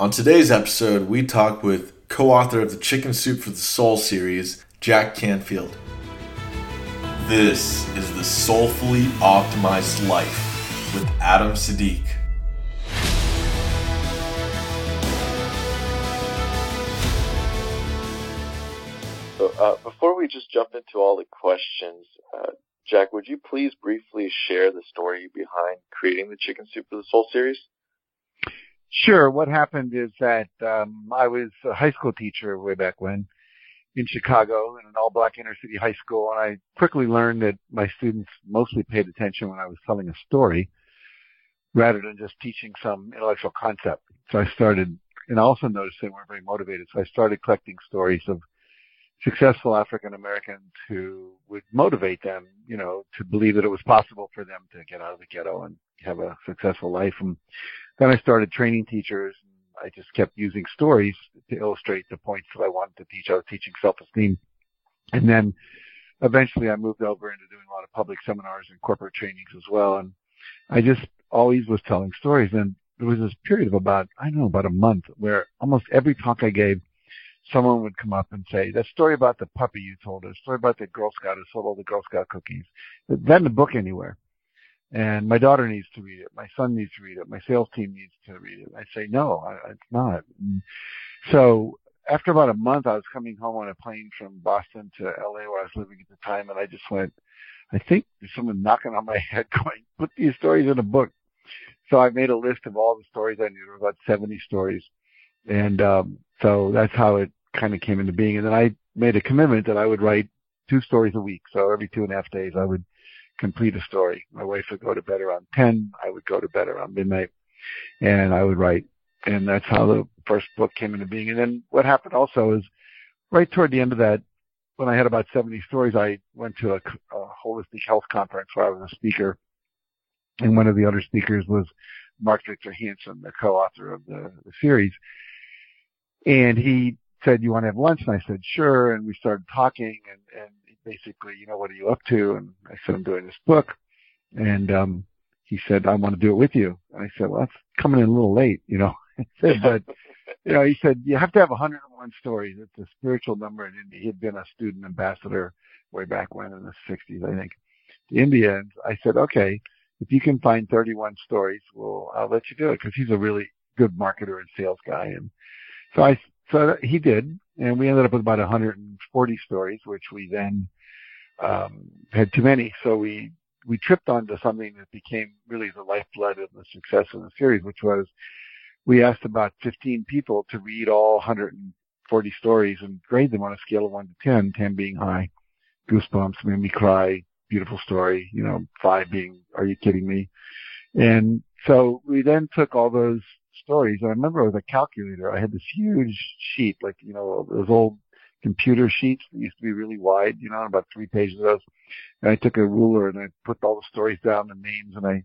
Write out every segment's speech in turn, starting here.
On today's episode, we talk with co author of the Chicken Soup for the Soul series, Jack Canfield. This is the Soulfully Optimized Life with Adam Siddiq. So, uh, before we just jump into all the questions, uh, Jack, would you please briefly share the story behind creating the Chicken Soup for the Soul series? Sure. What happened is that um, I was a high school teacher way back when in Chicago in an all-black inner-city high school, and I quickly learned that my students mostly paid attention when I was telling a story rather than just teaching some intellectual concept. So I started, and I also noticed they weren't very motivated. So I started collecting stories of successful African Americans who would motivate them, you know, to believe that it was possible for them to get out of the ghetto and have a successful life. And then I started training teachers. And I just kept using stories to illustrate the points that I wanted to teach. I was teaching self-esteem. And then eventually I moved over into doing a lot of public seminars and corporate trainings as well. And I just always was telling stories. And there was this period of about, I don't know, about a month where almost every talk I gave, someone would come up and say, that story about the puppy you told us, story about the Girl Scout who sold all the Girl Scout cookies. That in the book anywhere. And my daughter needs to read it. My son needs to read it. My sales team needs to read it. I say, no, it's not. So after about a month, I was coming home on a plane from Boston to LA where I was living at the time. And I just went, I think there's someone knocking on my head going, put these stories in a book. So I made a list of all the stories I knew. There were about 70 stories. And, um, so that's how it kind of came into being. And then I made a commitment that I would write two stories a week. So every two and a half days I would complete a story. My wife would go to bed around 10. I would go to bed around midnight and I would write. And that's how the first book came into being. And then what happened also is right toward the end of that, when I had about 70 stories, I went to a, a holistic health conference where I was a speaker. And one of the other speakers was Mark Victor Hansen, the co-author of the, the series. And he said, you want to have lunch? And I said, sure. And we started talking and, and basically, you know, what are you up to? And I said, I'm doing this book. And, um, he said, I want to do it with you. And I said, well, that's coming in a little late, you know, but, you know, he said, you have to have 101 stories. It's a spiritual number. And he had been a student ambassador way back when in the 60s, I think, to India. And I said, okay, if you can find 31 stories, well, I'll let you do it because he's a really good marketer and sales guy. And so I, so he did, and we ended up with about 140 stories, which we then um, had too many. So we we tripped onto something that became really the lifeblood of the success of the series, which was we asked about 15 people to read all 140 stories and grade them on a scale of one to 10, 10 being high, goosebumps, made me cry, beautiful story, you know, five being, are you kidding me? And so we then took all those stories. And I remember with a calculator, I had this huge sheet, like, you know, those old computer sheets that used to be really wide, you know, about three pages of those. And I took a ruler and I put all the stories down, the names, and I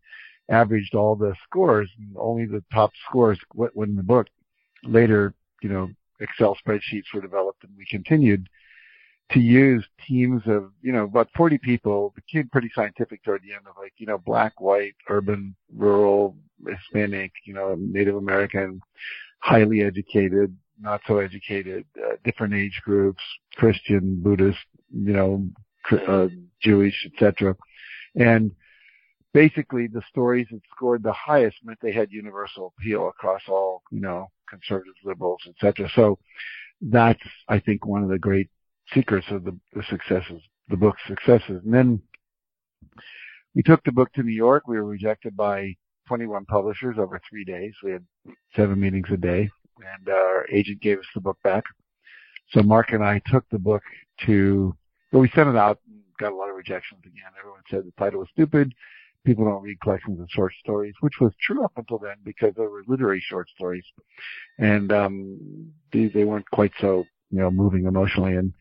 averaged all the scores and only the top scores went in the book. Later, you know, Excel spreadsheets were developed and we continued to use teams of, you know, about 40 people, became pretty scientific toward the end of like, you know, black, white, urban, rural, Hispanic, you know, Native American, highly educated, not so educated, uh, different age groups, Christian, Buddhist, you know, uh, Jewish, etc. And basically the stories that scored the highest meant they had universal appeal across all, you know, conservatives, liberals, etc. So that's, I think, one of the great secrets of the, the successes, the book's successes. And then we took the book to New York. We were rejected by 21 publishers over three days. We had seven meetings a day and our agent gave us the book back. So Mark and I took the book to, well, we sent it out and got a lot of rejections again. Everyone said the title was stupid. People don't read collections of short stories, which was true up until then because they were literary short stories. And, um, they, they weren't quite so, you know, moving emotionally. And,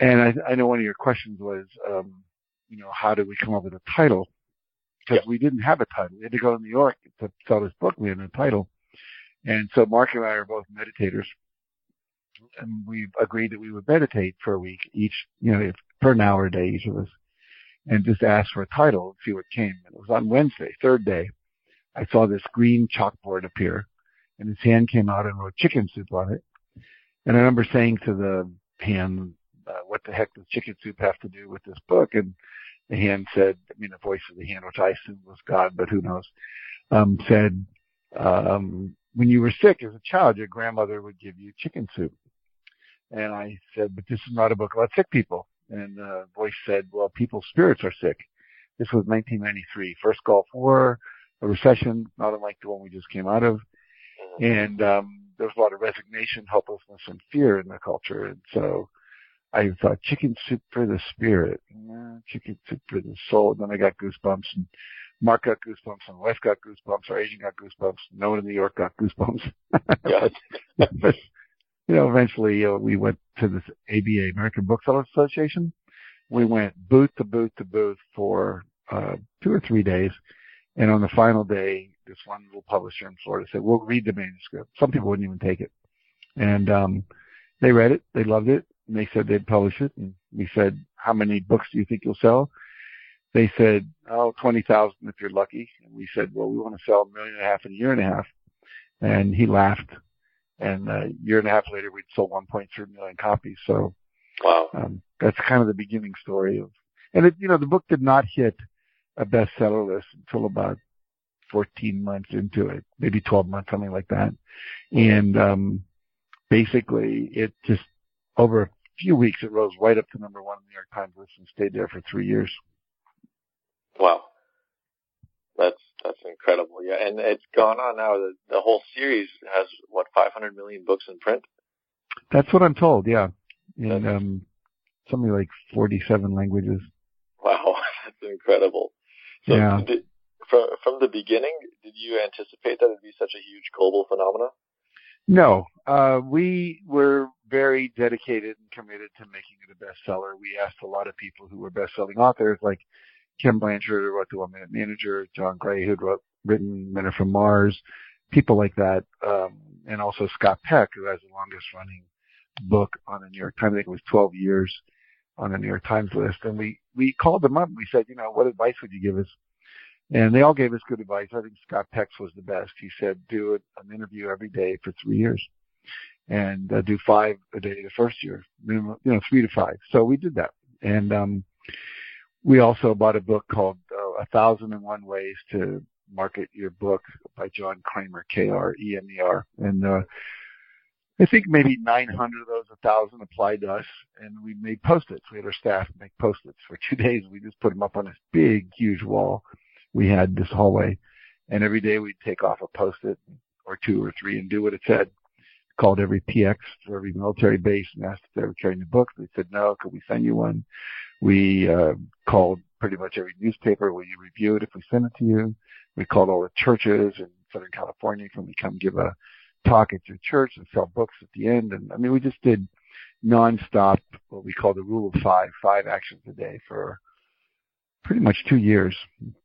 and I, I know one of your questions was, um, you know, how did we come up with a title? Because yeah. we didn't have a title. We had to go to New York to sell this book. We had a title. And so Mark and I are both meditators. And we agreed that we would meditate for a week each, you know, if, for an hour a day, each of us, and just ask for a title and see what came. And it was on Wednesday, third day. I saw this green chalkboard appear and his hand came out and wrote chicken soup on it. And I remember saying to the hand, uh, what the heck does chicken soup have to do with this book? And the hand said, I mean, the voice of the hand, which I assume was God, but who knows, um, said, um, when you were sick as a child, your grandmother would give you chicken soup. And I said, but this is not a book about sick people. And the voice said, well, people's spirits are sick. This was 1993, first Gulf War, a recession, not unlike the one we just came out of. And, um, there was a lot of resignation, helplessness, and fear in the culture. And so I thought chicken soup for the spirit, chicken soup for the soul. And then I got goosebumps and Mark got goosebumps and Wes got goosebumps. Our agent got goosebumps. No one in New York got goosebumps. But, but, you know, eventually uh, we went to this ABA, American Booksellers Association. We went booth to booth to booth for uh, two or three days. And on the final day, this one little publisher in Florida said, we'll read the manuscript. Some people wouldn't even take it. And, um, they read it. They loved it. And they said they'd publish it. And we said, how many books do you think you'll sell? They said, oh, 20,000 if you're lucky. And we said, well, we want to sell a million and a half in a year and a half. And he laughed. And a year and a half later, we'd sold 1.3 million copies. So, Wow. um, that's kind of the beginning story of, and it, you know, the book did not hit a bestseller list until about 14 months into it, maybe 12 months, something like that. And, um, basically it just over a few weeks, it rose right up to number one in the New York Times list and stayed there for three years. Wow. That's that's incredible. Yeah, and it's gone on now. The, the whole series has what 500 million books in print. That's what I'm told. Yeah. In, um, something like 47 languages. Wow, that's incredible. So Yeah. did, from from the beginning, did you anticipate that it'd be such a huge global phenomenon? No, uh, we were very dedicated and committed to making it a bestseller. We asked a lot of people who were best-selling authors, like Ken Blanchard, who wrote The Minute Manager, John Gray, who'd wrote, written Men Are From Mars, people like that, um, and also Scott Peck, who has the longest-running book on the New York Times. I think it was 12 years on the New York Times list. And we we called them up. and We said, you know, what advice would you give us? And they all gave us good advice. I think Scott Peck's was the best. He said, do an interview every day for three years and uh, do five a day the first year, minimum, you know, three to five. So we did that. And, um, we also bought a book called uh, A Thousand and One Ways to Market Your Book by John Kremer, K-R-E-M-E-R. And, uh, I think maybe 900 of those, 1,000 applied to us, and we made post-its. We had our staff make post-its for two days. We just put them up on this big, huge wall we had this hallway, and every day we'd take off a post-it or two or three and do what it said. Called every PX for every military base and asked if they were carrying the book. They said no. Could we send you one? We uh, called pretty much every newspaper. Will you review it if we send it to you? We called all the churches in Southern California. Can we come give a talk at your church and sell books at the end? And I mean, we just did nonstop what we call the rule of five, five actions a day for pretty much two years.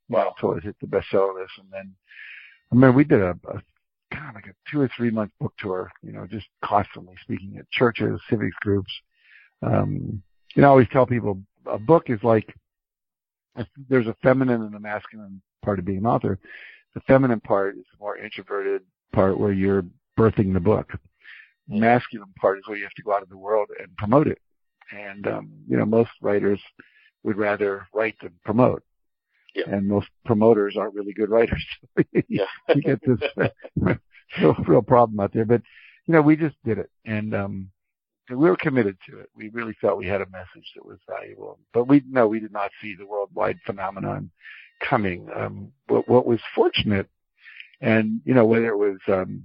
Wow. Until it hit the bestseller list. And then I remember we did a, a of like a two or three month book tour, you know, just constantly speaking at churches, civics groups. Um, you know, I always tell people a book is like, there's a feminine and a masculine part of being an author. The feminine part is the more introverted part where you're birthing the book. The masculine part is where you have to go out in the world and promote it. And, um, you know, most writers would rather write than promote. Yeah. And most promoters aren't really good writers. you Yeah. get this real, real problem out there. But, you know, we just did it. And, um, we were committed to it. We really felt we had a message that was valuable. But we, no, we did not see the worldwide phenomenon coming. Um, what, what was fortunate and, you know, whether it was, um,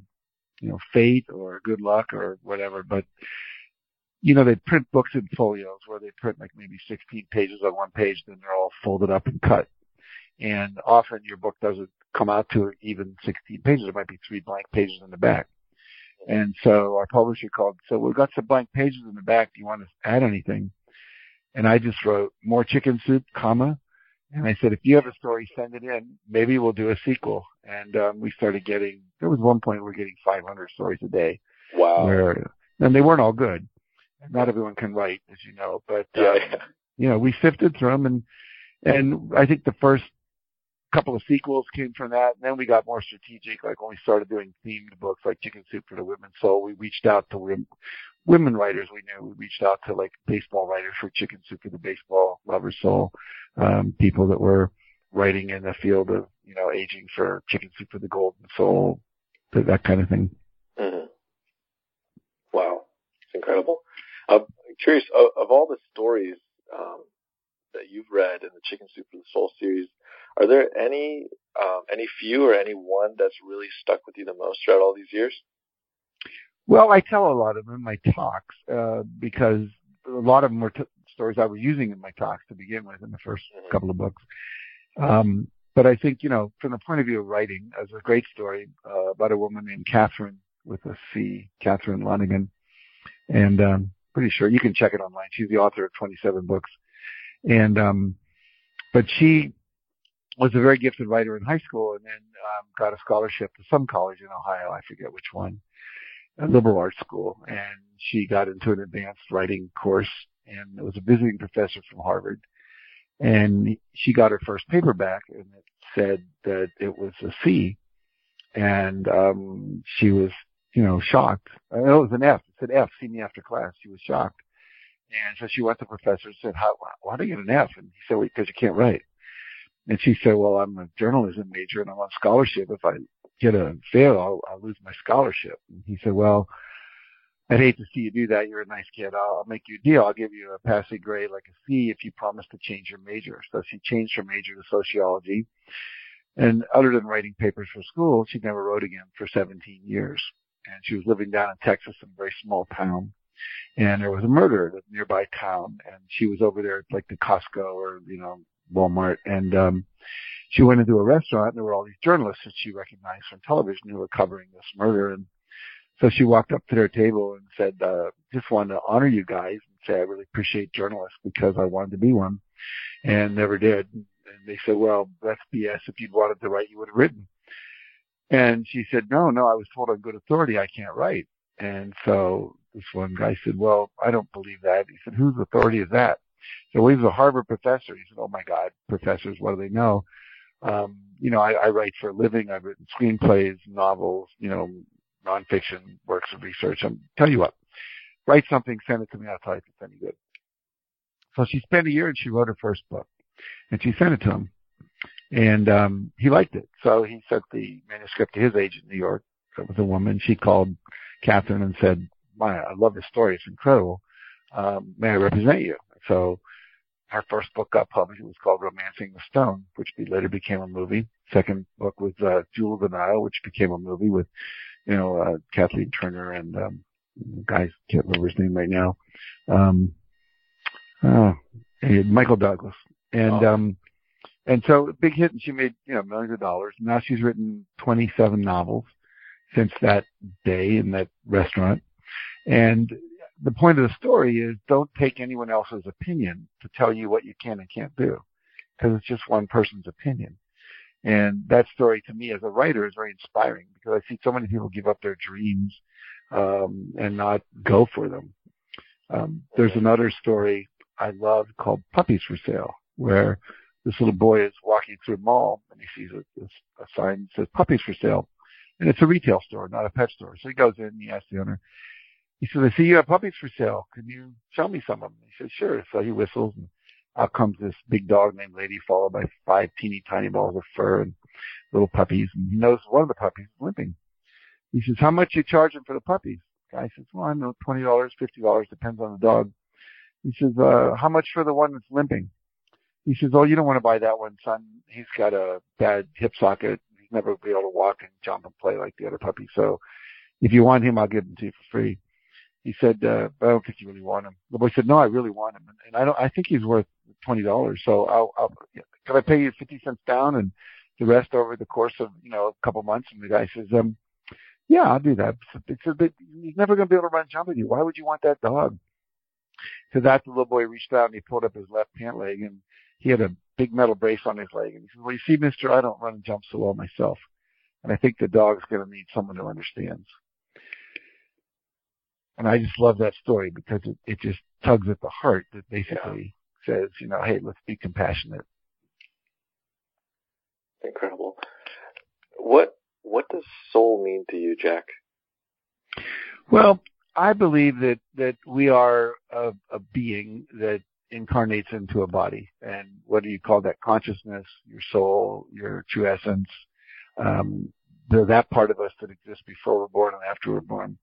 you know, fate or good luck or whatever, but, you know, they print books in folios where they print like maybe 16 pages on one page, then they're all folded up and cut. And often your book doesn't come out to even 16 pages. There might be three blank pages in the back. And so our publisher called, so we've got some blank pages in the back. Do you want to add anything? And I just wrote more chicken soup, comma. And I said, if you have a story, send it in. Maybe we'll do a sequel. And um, we started getting, there was one point we were getting 500 stories a day Wow. where, and they weren't all good. Not everyone can write, as you know, but, Yeah. um, you know, we sifted through them and, and I think the first couple of sequels came from that. And then we got more strategic, like when we started doing themed books like Chicken Soup for the Women's Soul, we reached out to women, women writers we knew. We reached out to like baseball writers for Chicken Soup for the Baseball Lover's Soul, um, people that were writing in the field of, you know, aging for Chicken Soup for the Golden Soul, that, that kind of thing. Mm-hmm. Wow. It's incredible. I'm curious, of, of all the stories, um, that you've read in the Chicken Soup for the Soul series, are there any um, any few or any one that's really stuck with you the most throughout all these years? Well, I tell a lot of them in my talks uh, because a lot of them were t- stories I was using in my talks to begin with in the 1st mm-hmm. couple of books. Um, but I think you know, from the point of view of writing, as a great story uh, about a woman named Catherine with a C, Catherine Lanigan, and um, pretty sure you can check it online. She's the author of 27 books and, um, but she was a very gifted writer in high school and then, um, got a scholarship to some college in Ohio. I forget which one, a liberal arts school. And she got into an advanced writing course and it was a visiting professor from Harvard. And she got her first paperback and it said that it was a C. And, um, she was, you know, shocked. It was an F. It said F, see me after class. She was shocked. And so she went to the professor and said, How, why do you get an F? And he said, well, because you can't write. And she said, well, I'm a journalism major and I'm on scholarship. If I get a fail, I'll, I'll lose my scholarship. And he said, well, I'd hate to see you do that. You're a nice kid. I'll, I'll make you a deal. I'll give you a passing grade like a C if you promise to change your major. So she changed her major to sociology. And other than writing papers for school, she never wrote again for 17 years. And she was living down in Texas in a very small town and there was a murder in a nearby town and she was over there at like the Costco or, you know, Walmart and, um, she went into a restaurant and there were all these journalists that she recognized from television who were covering this murder and so she walked up to their table and said, uh, just wanted to honor you guys and say I really appreciate journalists because I wanted to be one and never did. And they said, well, that's BS. If you'd wanted to write, you would have written. And she said, no, no, I was told on good authority I can't write. And so this one guy said, well, I don't believe that. He said, whose authority is that? So he was a Harvard professor. He said, oh my God, professors, what do they know? Um, you know, I, I write for a living. I've written screenplays, novels, you know, nonfiction works of research. I'm tell you what, write something, send it to me. I'll tell you if it's any good. So she spent a year and she wrote her first book and she sent it to him and, um, he liked it. So he sent the manuscript to his agent in New York. It was a woman. She called Catherine and said, my, I love your story. It's incredible. Um, may I represent you? So our first book got published. It was called Romancing the Stone, which later became a movie. Second book was, uh, Jewel of the Nile, which became a movie with, you know, uh, Kathleen Turner and, um, guys, can't remember his name right now. Um, uh, Michael Douglas. And, oh. um, and so big hit and she made, you know, millions of dollars. Now she's written 27 novels since that day in that restaurant. And the point of the story is don't take anyone else's opinion to tell you what you can and can't do because it's just one person's opinion. And that story to me as a writer is very inspiring because I see so many people give up their dreams um, and not go for them. Um, there's another story I love called Puppies for Sale, where this little boy is walking through a mall and he sees a, a sign that says Puppies for Sale. And it's a retail store, not a pet store. So he goes in and he asks the owner, he says, I see you have puppies for sale. Can you show me some of them? He says, sure. So he whistles and out comes this big dog named Lady followed by five teeny tiny balls of fur and little puppies. And he knows one of the puppies is limping. He says, how much you charging for the puppies? Guy says, well, I know $20, $50, depends on the dog. He says, uh, how much for the one that's limping? He says, oh, you don't want to buy that one, son. He's got a bad hip socket. He's never be able to walk and jump and play like the other puppy. So if you want him, I'll give him to you for free he said, uh, I don't think you really want him. The boy said, no, I really want him. And I don't, I think he's worth $20. So I'll, I'll, can I pay you 50 cents down and the rest over the course of, you know, a couple months? And the guy says, um, yeah, I'll do that. It's a bit, he's never going to be able to run jump with you. Why would you want that dog? To that, the little boy reached out and he pulled up his left pant leg and he had a big metal brace on his leg. And he said, well, you see, mister, I don't run and jump so well myself. And I think the dog's going to need someone who understands. And I just love that story because it, it just tugs at the heart that basically yeah. says, you know, hey, let's be compassionate. Incredible. What what does soul mean to you, Jack? Well, I believe that that we are a, a being that incarnates into a body, and what do you call that? Consciousness, your soul, your true essence. Um, the, that part of us that exists before we're born and after we're born,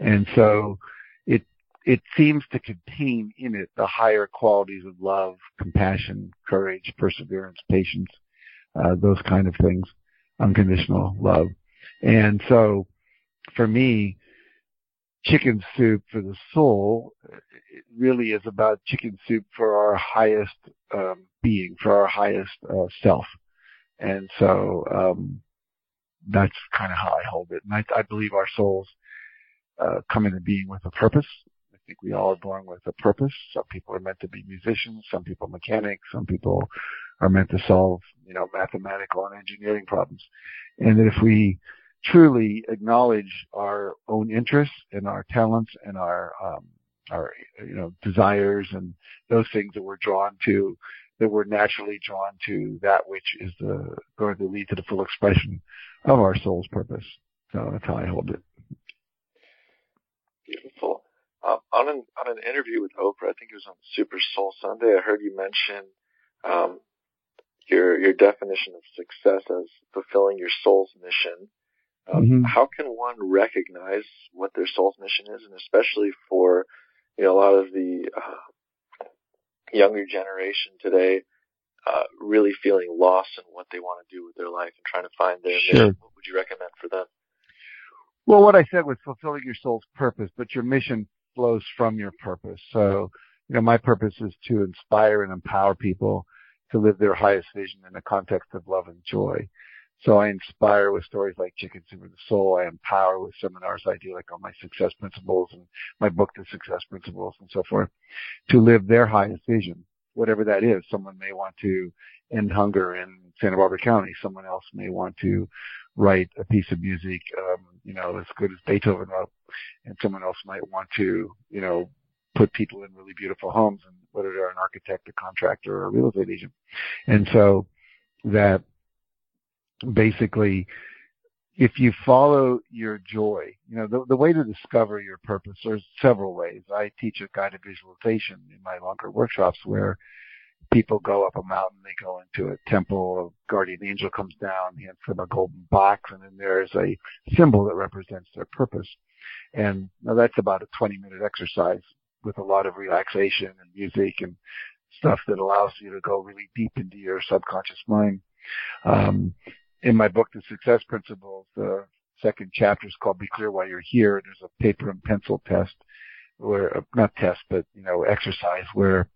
and so it it seems to contain in it the higher qualities of love, compassion, courage, perseverance, patience, uh, those kind of things, unconditional love. And so for me, chicken soup for the soul it really is about chicken soup for our highest um, being, for our highest uh, self. And so um, that's kind of how I hold it. And I, I believe our souls uh, come into being with a purpose I think we all are born with a purpose. Some people are meant to be musicians, some people mechanics, some people are meant to solve, you know, mathematical and engineering problems. And that if we truly acknowledge our own interests and our talents and our, um, our, you know, desires and those things that we're drawn to, that we're naturally drawn to that which is the, going to lead to the full expression of our soul's purpose. So that's how I hold it. Beautiful. Um, on an on an interview with Oprah, I think it was on Super Soul Sunday, I heard you mention um, your your definition of success as fulfilling your soul's mission. Um, mm-hmm. How can one recognize what their soul's mission is, and especially for you know a lot of the uh, younger generation today, uh, really feeling lost in what they want to do with their life and trying to find their sure. mission? What would you recommend for them? Well, what I said was fulfilling your soul's purpose, but your mission flows from your purpose. So, you know, my purpose is to inspire and empower people to live their highest vision in the context of love and joy. So I inspire with stories like Chicken Soup for the Soul. I empower with seminars I do like on my success principles and my book, The Success Principles and so forth to live their highest vision, whatever that is. Someone may want to end hunger in Santa Barbara County. Someone else may want to write a piece of music, um, you know, as good as Beethoven wrote, and someone else might want to, you know, put people in really beautiful homes, and whether they're an architect, a contractor, or a real estate agent, and so that basically, if you follow your joy, you know, the, the way to discover your purpose, there's several ways. I teach a guided visualization in my longer workshops where people go up a mountain, they go into a temple, a guardian angel comes down, hands them a golden box, and then there's a symbol that represents their purpose. And now that's about a 20 minute exercise with a lot of relaxation and music and stuff that allows you to go really deep into your subconscious mind. Um, in my book, The Success Principles, the second chapter is called Be Clear Why You're Here. There's a paper and pencil test where, not test, but, you know, exercise where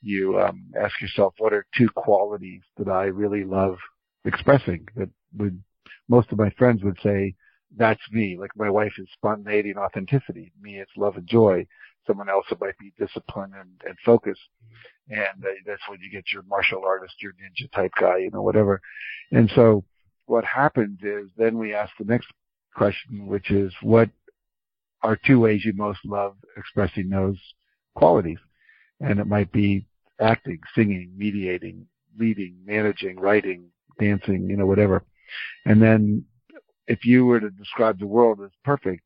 you um, ask yourself, what are two qualities that I really love expressing that would most of my friends would say that's me. Like my wife is spontaneity and authenticity. Me, it's love and joy. Someone else, it might be discipline and, and focus. And uh, that's when you get your martial artist, your ninja type guy, you know, whatever. And so what happens is then we ask the next question, which is what are two ways you most love expressing those qualities? and it might be acting, singing, mediating, leading, managing, writing, dancing, you know, whatever. And then if you were to describe the world as perfect,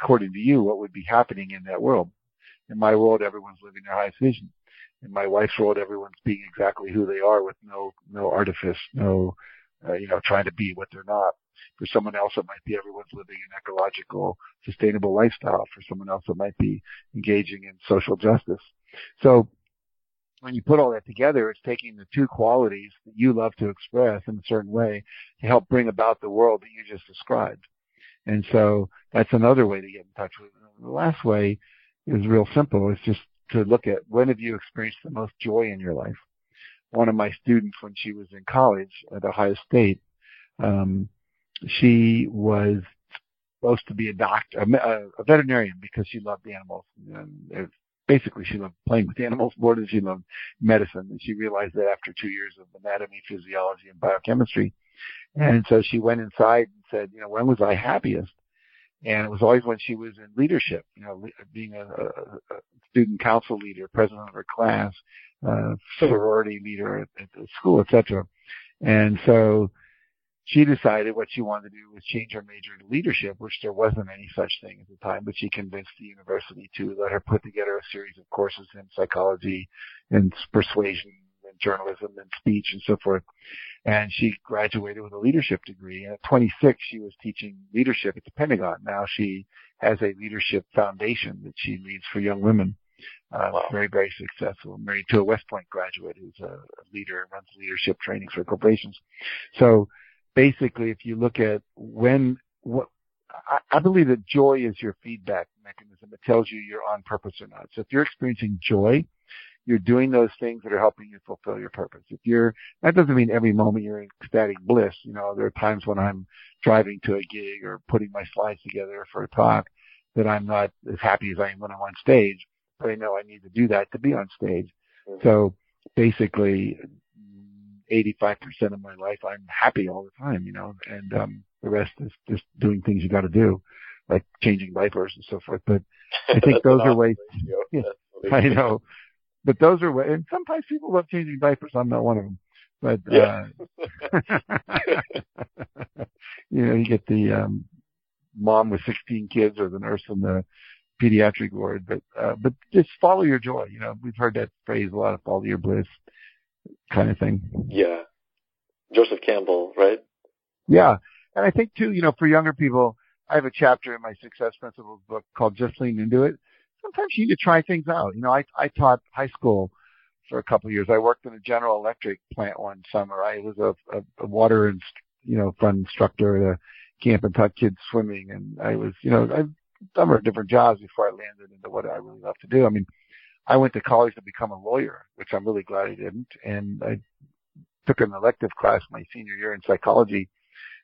according to you, what would be happening in that world? In my world, everyone's living their highest vision. In my wife's world, everyone's being exactly who they are with no, no artifice, no, uh, you know, trying to be what they're not. For someone else, it might be everyone's living an ecological, sustainable lifestyle. For someone else, it might be engaging in social justice. So when you put all that together, it's taking the two qualities that you love to express in a certain way to help bring about the world that you just described. And so that's another way to get in touch with it. The last way is real simple. It's just to look at when have you experienced the most joy in your life? One of my students when she was in college at Ohio State, um, she was supposed to be a doctor, a, a veterinarian because she loved animals. And basically she loved playing with animals more than she loved medicine. And she realized that after two years of anatomy, physiology, and biochemistry. And so she went inside and said, you know, when was I happiest? And it was always when she was in leadership, you know, being a, a, student council leader, president of her class, uh, sorority leader at, at the school, etc. And so she decided what she wanted to do was change her major to leadership, which there wasn't any such thing at the time, but she convinced the university to let her put together a series of courses in psychology and persuasion journalism and speech and so forth. And she graduated with a leadership degree. And at 26, she was teaching leadership at the Pentagon. Now she has a leadership foundation that she leads for young women. Uh, wow. very, very successful. Married to a West Point graduate who's a, leader and runs leadership trainings for corporations. So basically, if you look at when, what, I, I believe that joy is your feedback mechanism. It tells you you're on purpose or not. So if you're experiencing joy, you're doing those things that are helping you fulfill your purpose. If you're, that doesn't mean every moment you're in ecstatic bliss. You know, there are times when I'm driving to a gig or putting my slides together for a talk that I'm not as happy as I am when I'm on stage, but I know I need to do that to be on stage. Mm-hmm. So basically, 85% of my life, I'm happy all the time, you know, and, um, the rest is just doing things you got to do, like changing diapers and so forth. But I think those are ways, yeah, I know, but those are ways, and sometimes people love changing diapers. I'm not one of them, but, yeah. uh, you know, you get the, um, mom with 16 kids or the nurse in the pediatric ward, but, uh, but just follow your joy. You know, we've heard that phrase a lot, of follow your bliss kind of thing. Yeah. Joseph Campbell, right? Yeah. And I think too, you know, for younger people, I have a chapter in my Success Principles book called Just Lean Into It. Sometimes you need to try things out. You know, I, I taught high school for a couple of years. I worked in a General Electric plant one summer. I was a, a, a water and, you know, fun instructor at a camp and taught kids swimming. And I was, you know, I've done different jobs before I landed into what I really love to do. I mean, I went to college to become a lawyer, which I'm really glad I didn't. And I took an elective class my senior year in psychology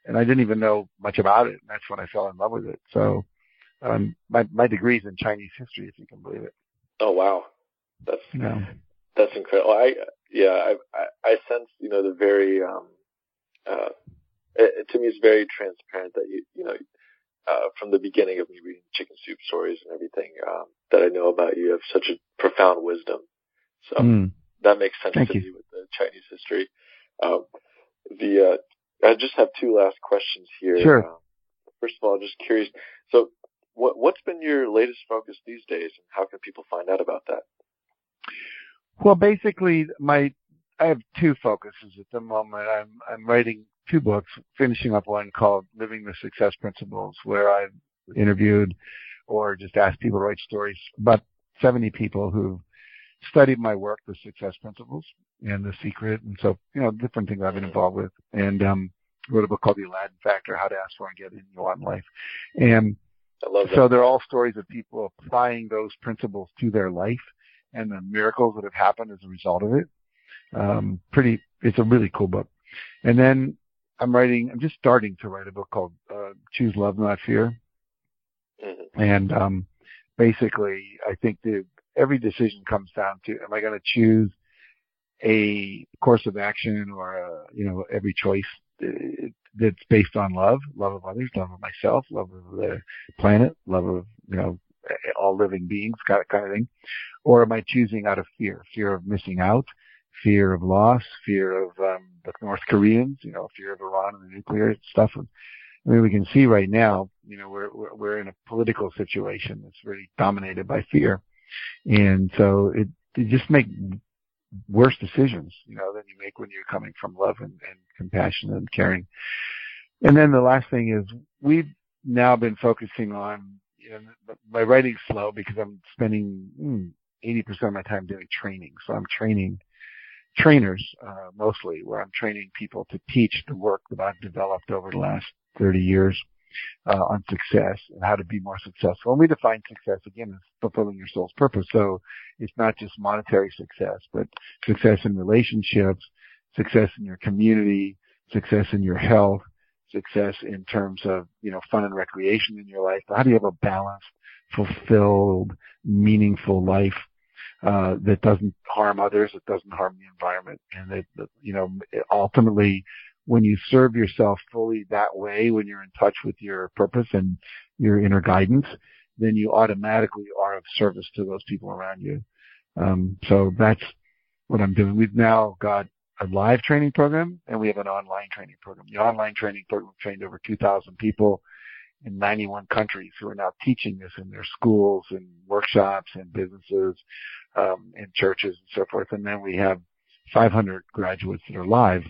and I didn't even know much about it. And that's when I fell in love with it. So, um, my, my degree is in Chinese history, if you can believe it. Oh, wow. That's, yeah. that's incredible. I, yeah, I, I, I sense, you know, the very, um, uh, it, to me, it's very transparent that you, you know, uh, from the beginning of me reading chicken soup stories and everything um, that I know about you. You have such a profound wisdom. So mm. that makes sense Thank to you. me with the Chinese history. Um, the uh, I just have two last questions here. Sure. Um, first of all, just curious. So, what what's been your latest focus these days, and how can people find out about that? Well, basically, my I have two focuses at the moment. I'm I'm writing two books, finishing up one called Living the Success Principles, where I've interviewed or just asked people to write stories. About 70 people who've studied my work, the success principles and the secret. And so, you know, different things I've been involved with. And, um, wrote a book called The Aladdin Factor, How to Ask for and Get in You Want in Life. And so they're all stories of people applying those principles to their life and the miracles that have happened as a result of it. Um, pretty, it's a really cool book. And then I'm writing, I'm just starting to write a book called uh, Choose Love, Not Fear. Mm-hmm. And um, basically, I think that every decision comes down to, am I going to choose a course of action or, a, you know, every choice that's based on love, love of others, love of myself, love of the planet, love of, you know, all living beings, kind of, thing. Or am I choosing out of fear, fear of missing out, fear of loss, fear of um, the North Koreans, you know, fear of Iran and the nuclear stuff. I mean, we can see right now, you know, we're we're, we're in a political situation that's really dominated by fear, and so it, it just make worse decisions, you know, than you make when you're coming from love and, and compassion and caring. And then the last thing is we've now been focusing on, you know, my writing's slow because I'm spending mm, 80% of my time doing training. So I'm training trainers, uh, mostly, where I'm training people to teach the work that I've developed over the last 30 years uh, on success and how to be more successful. And we define success again as fulfilling your soul's purpose. So it's not just monetary success, but success in relationships, success in your community, success in your health, success in terms of, you know, fun and recreation in your life. How do you have a balanced, fulfilled, meaningful life uh, that doesn't harm others, it doesn't harm the environment, and that you know ultimately when you serve yourself fully that way, when you're in touch with your purpose and your inner guidance, then you automatically are of service to those people around you. Um, so that's what I'm doing. We've now got a live training program and we have an online training program. The online training program trained over 2,000 people in 91 countries who are now teaching this in their schools and workshops and businesses, um, and churches and so forth. And then we have 500 graduates that are live,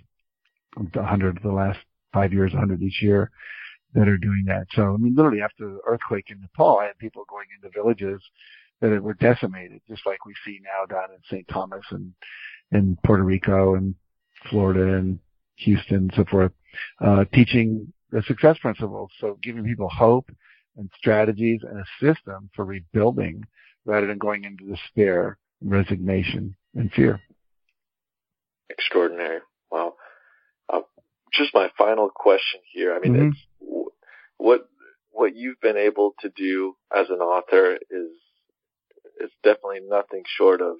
100 the last five years, 100 each year that are doing that. So, I mean, literally after the earthquake in Nepal, I had people going into villages that were decimated, just like we see now down in St. Thomas and in Puerto Rico and Florida and Houston and so forth, uh, teaching the success principles. So giving people hope and strategies and a system for rebuilding rather than going into despair, resignation, and fear. Extraordinary. Wow. Uh, just my final question here. I mean, mm-hmm. it's what what you've been able to do as an author is is definitely nothing short of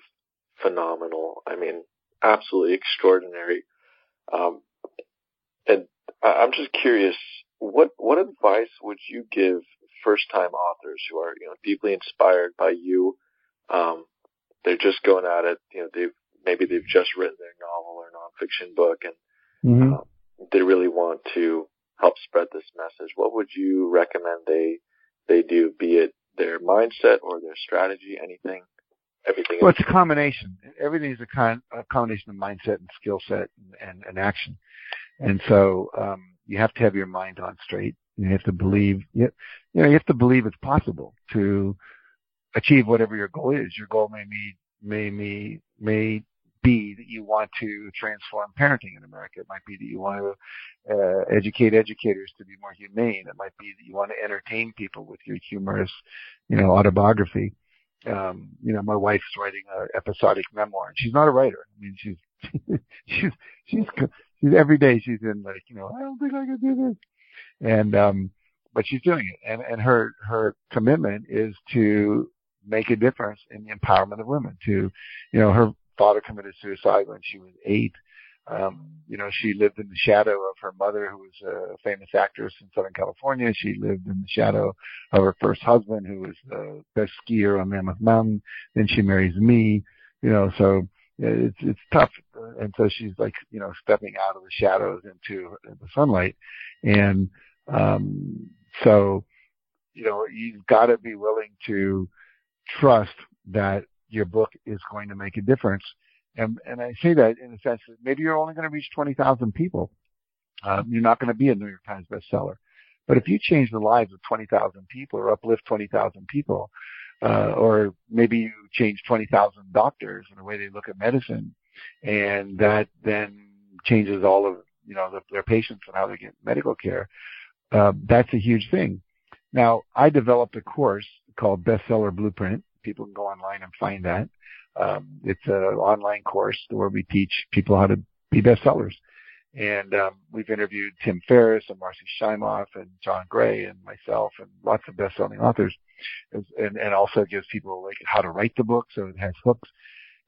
phenomenal. I mean, absolutely extraordinary. Um, and I'm just curious, what what advice would you give first time authors who are you know deeply inspired by you? Um, they're just going at it. You know, they've maybe they've just written their novel or nonfiction book, and mm-hmm. um, they really want to help spread this message. What would you recommend they they do? Be it their mindset or their strategy, anything, everything. Well, it's a combination. Everything is a, con- a combination of mindset and skill set and, and, action. And so um, you have to have your mind on straight. You have to believe. You, you know, you have to believe it's possible to achieve whatever your goal is. Your goal may be may may may be that you want to transform parenting in America. It might be that you want to uh, educate educators to be more humane. It might be that you want to entertain people with your humorous, you know, autobiography. Um, you know, my wife's writing an episodic memoir, and she's not a writer. I mean, she's she's she's she's every day she's in like, you know, I don't think I can do this, and um, but she's doing it, and and her her commitment is to make a difference in the empowerment of women. To, you know, her father committed suicide when she was eight. Um, you know, she lived in the shadow of her mother, who was a famous actress in Southern California. She lived in the shadow of her first husband, who was the best skier on Mammoth Mountain. Then she marries me. You know, so it's it's tough, and so she's like, you know, stepping out of the shadows into the sunlight, and um, so, you know, you've got to be willing to trust that your book is going to make a difference. And, and I say that in the sense that maybe you're only going to reach 20,000 people. Um, you're not going to be a New York Times bestseller. But if you change the lives of 20,000 people or uplift 20,000 people, uh, or maybe you change 20,000 doctors in the way they look at medicine, and that then changes all of you know the, their patients and how they get medical care. Uh, that's a huge thing. Now, I developed a course called Bestseller Blueprint, People can go online and find that. Um, it's an online course where we teach people how to be bestsellers. And um, we've interviewed Tim Ferriss and Marcy Shimoff and John Gray and myself and lots of best-selling authors, and, and also gives people like how to write the book, so it has hooks.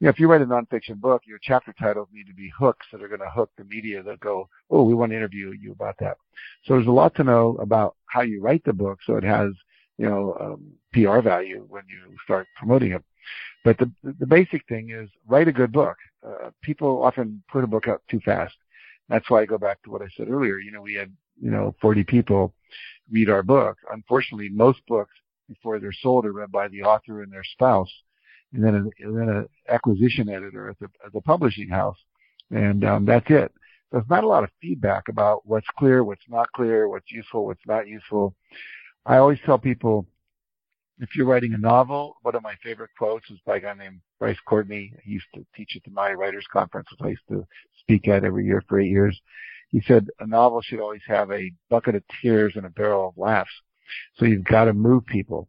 You know, if you write a nonfiction book, your chapter titles need to be hooks that are going to hook the media that go, oh, we want to interview you about that. So there's a lot to know about how you write the book, so it has you know, um, PR value when you start promoting it. But the the basic thing is write a good book. Uh, people often put a book out too fast. That's why I go back to what I said earlier. You know, we had you know 40 people read our book. Unfortunately, most books before they're sold are read by the author and their spouse, and then a, and then an acquisition editor at the at the publishing house, and um, that's it. There's not a lot of feedback about what's clear, what's not clear, what's useful, what's not useful. I always tell people, if you're writing a novel, one of my favorite quotes is by a guy named Bryce Courtenay. He used to teach at the Maui Writers Conference, which I used to speak at every year for eight years. He said a novel should always have a bucket of tears and a barrel of laughs. So you've got to move people.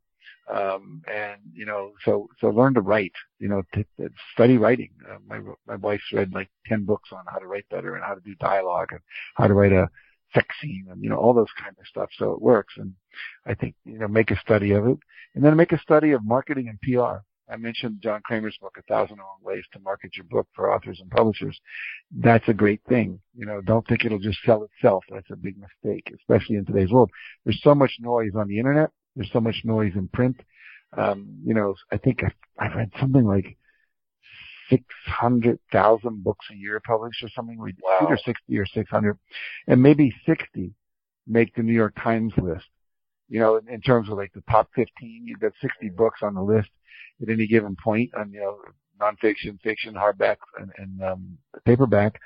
Um, and you know, so, so learn to write, you know, to, to study writing. Uh, my, my wife's read like 10 books on how to write better and how to do dialogue and how to write a, scene and, you know, all those kind of stuff. So it works. And I think, you know, make a study of it and then make a study of marketing and PR. I mentioned John Kremer's book, A Thousand Ways to Market Your Book for Authors and Publishers. That's a great thing. You know, don't think it'll just sell itself. That's a big mistake, especially in today's world. There's so much noise on the internet. There's so much noise in print. Um, you know, I think I've, I've read something like 600,000 books a year published or something. We Wow. either 60 or 600, and maybe 60 make the New York Times list. You know, in, in terms of like the top 15, you've got 60 books on the list at any given point on, you know, nonfiction, fiction, hardback, and, and um, paperback.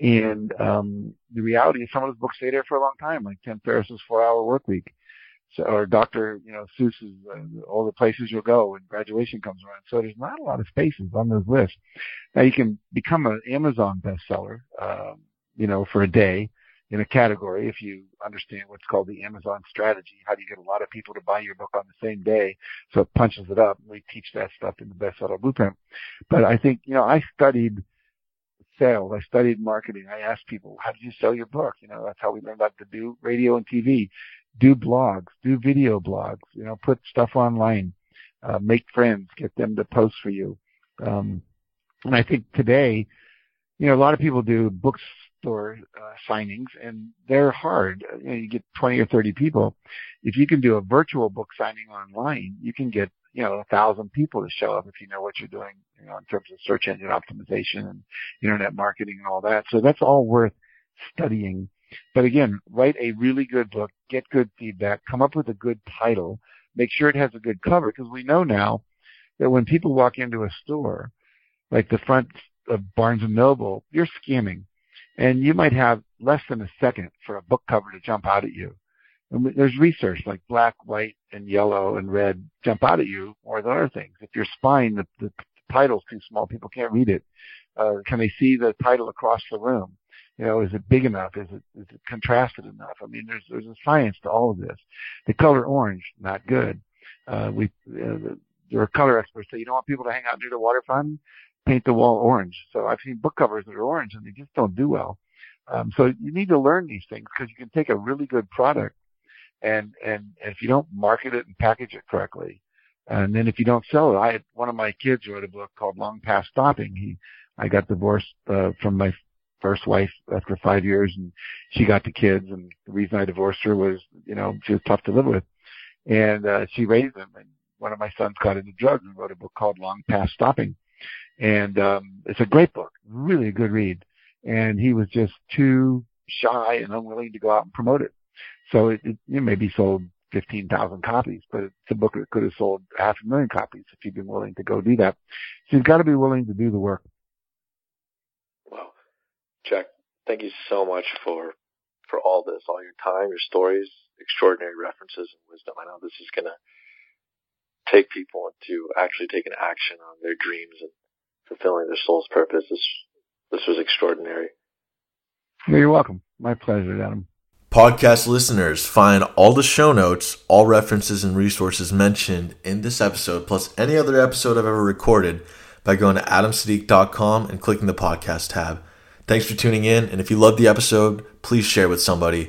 And um, the reality is some of those books stay there for a long time, like Tim Ferriss's Four Hour Work Week. Or Dr. You know, Seuss's uh, All the Places You'll Go when graduation comes around. So there's not a lot of spaces on those lists. Now you can become an Amazon bestseller, um, you know, for a day in a category if you understand what's called the Amazon strategy. How do you get a lot of people to buy your book on the same day? So it punches it up. We teach that stuff in the bestseller blueprint. But I think, you know, I studied sales. I studied marketing. I asked people, how did you sell your book? You know, that's how we learned how to do radio and TV, do blogs, do video blogs, you know, put stuff online, uh, make friends, get them to post for you. Um, and I think today, you know, a lot of people do bookstore uh, signings and they're hard. You know, you get 20 or 30 people. If you can do a virtual book signing online, you can get, you know, a thousand people to show up if you know what you're doing, you know, in terms of search engine optimization and internet marketing and all that. So that's all worth studying. But again, write a really good book, get good feedback, come up with a good title, make sure it has a good cover because we know now that when people walk into a store, like the front of Barnes and Noble, you're scanning and you might have less than a second for a book cover to jump out at you. And there's research like black, white, and yellow and red jump out at you more than other things. If your spine, the, the title's too small, people can't read it. Uh, can they see the title across the room? You know, is it big enough? Is it is it contrasted enough? I mean, there's there's a science to all of this. The color orange, not good. Uh, we uh, there are color experts say you don't want people to hang out near the water fountain, paint the wall orange. So I've seen book covers that are orange and they just don't do well. Um, so you need to learn these things because you can take a really good product and, and, and if you don't market it and package it correctly, and then if you don't sell it, I had one of my kids wrote a book called Long Past Stopping. He, I got divorced, uh, from my first wife after five years and she got the kids and the reason I divorced her was, you know, she was tough to live with and, uh, she raised them and one of my sons got into drugs and wrote a book called Long Past Stopping. And, um, it's a great book, really a good read. And he was just too shy and unwilling to go out and promote it. So it, it, it maybe sold 15,000 copies, but it's a book that could have sold half a million copies if you'd been willing to go do that. So you've got to be willing to do the work. Wow. Jack, thank you so much for, for all this, all your time, your stories, extraordinary references and wisdom. I know this is going to take people into actually taking action on their dreams and fulfilling their soul's purpose. This, this was extraordinary. You're welcome. My pleasure, Adam. Podcast listeners, find all the show notes, all references and resources mentioned in this episode, plus any other episode I've ever recorded by going to adamsiddiq.com and clicking the podcast tab. Thanks for tuning in, and if you loved the episode, please share with somebody.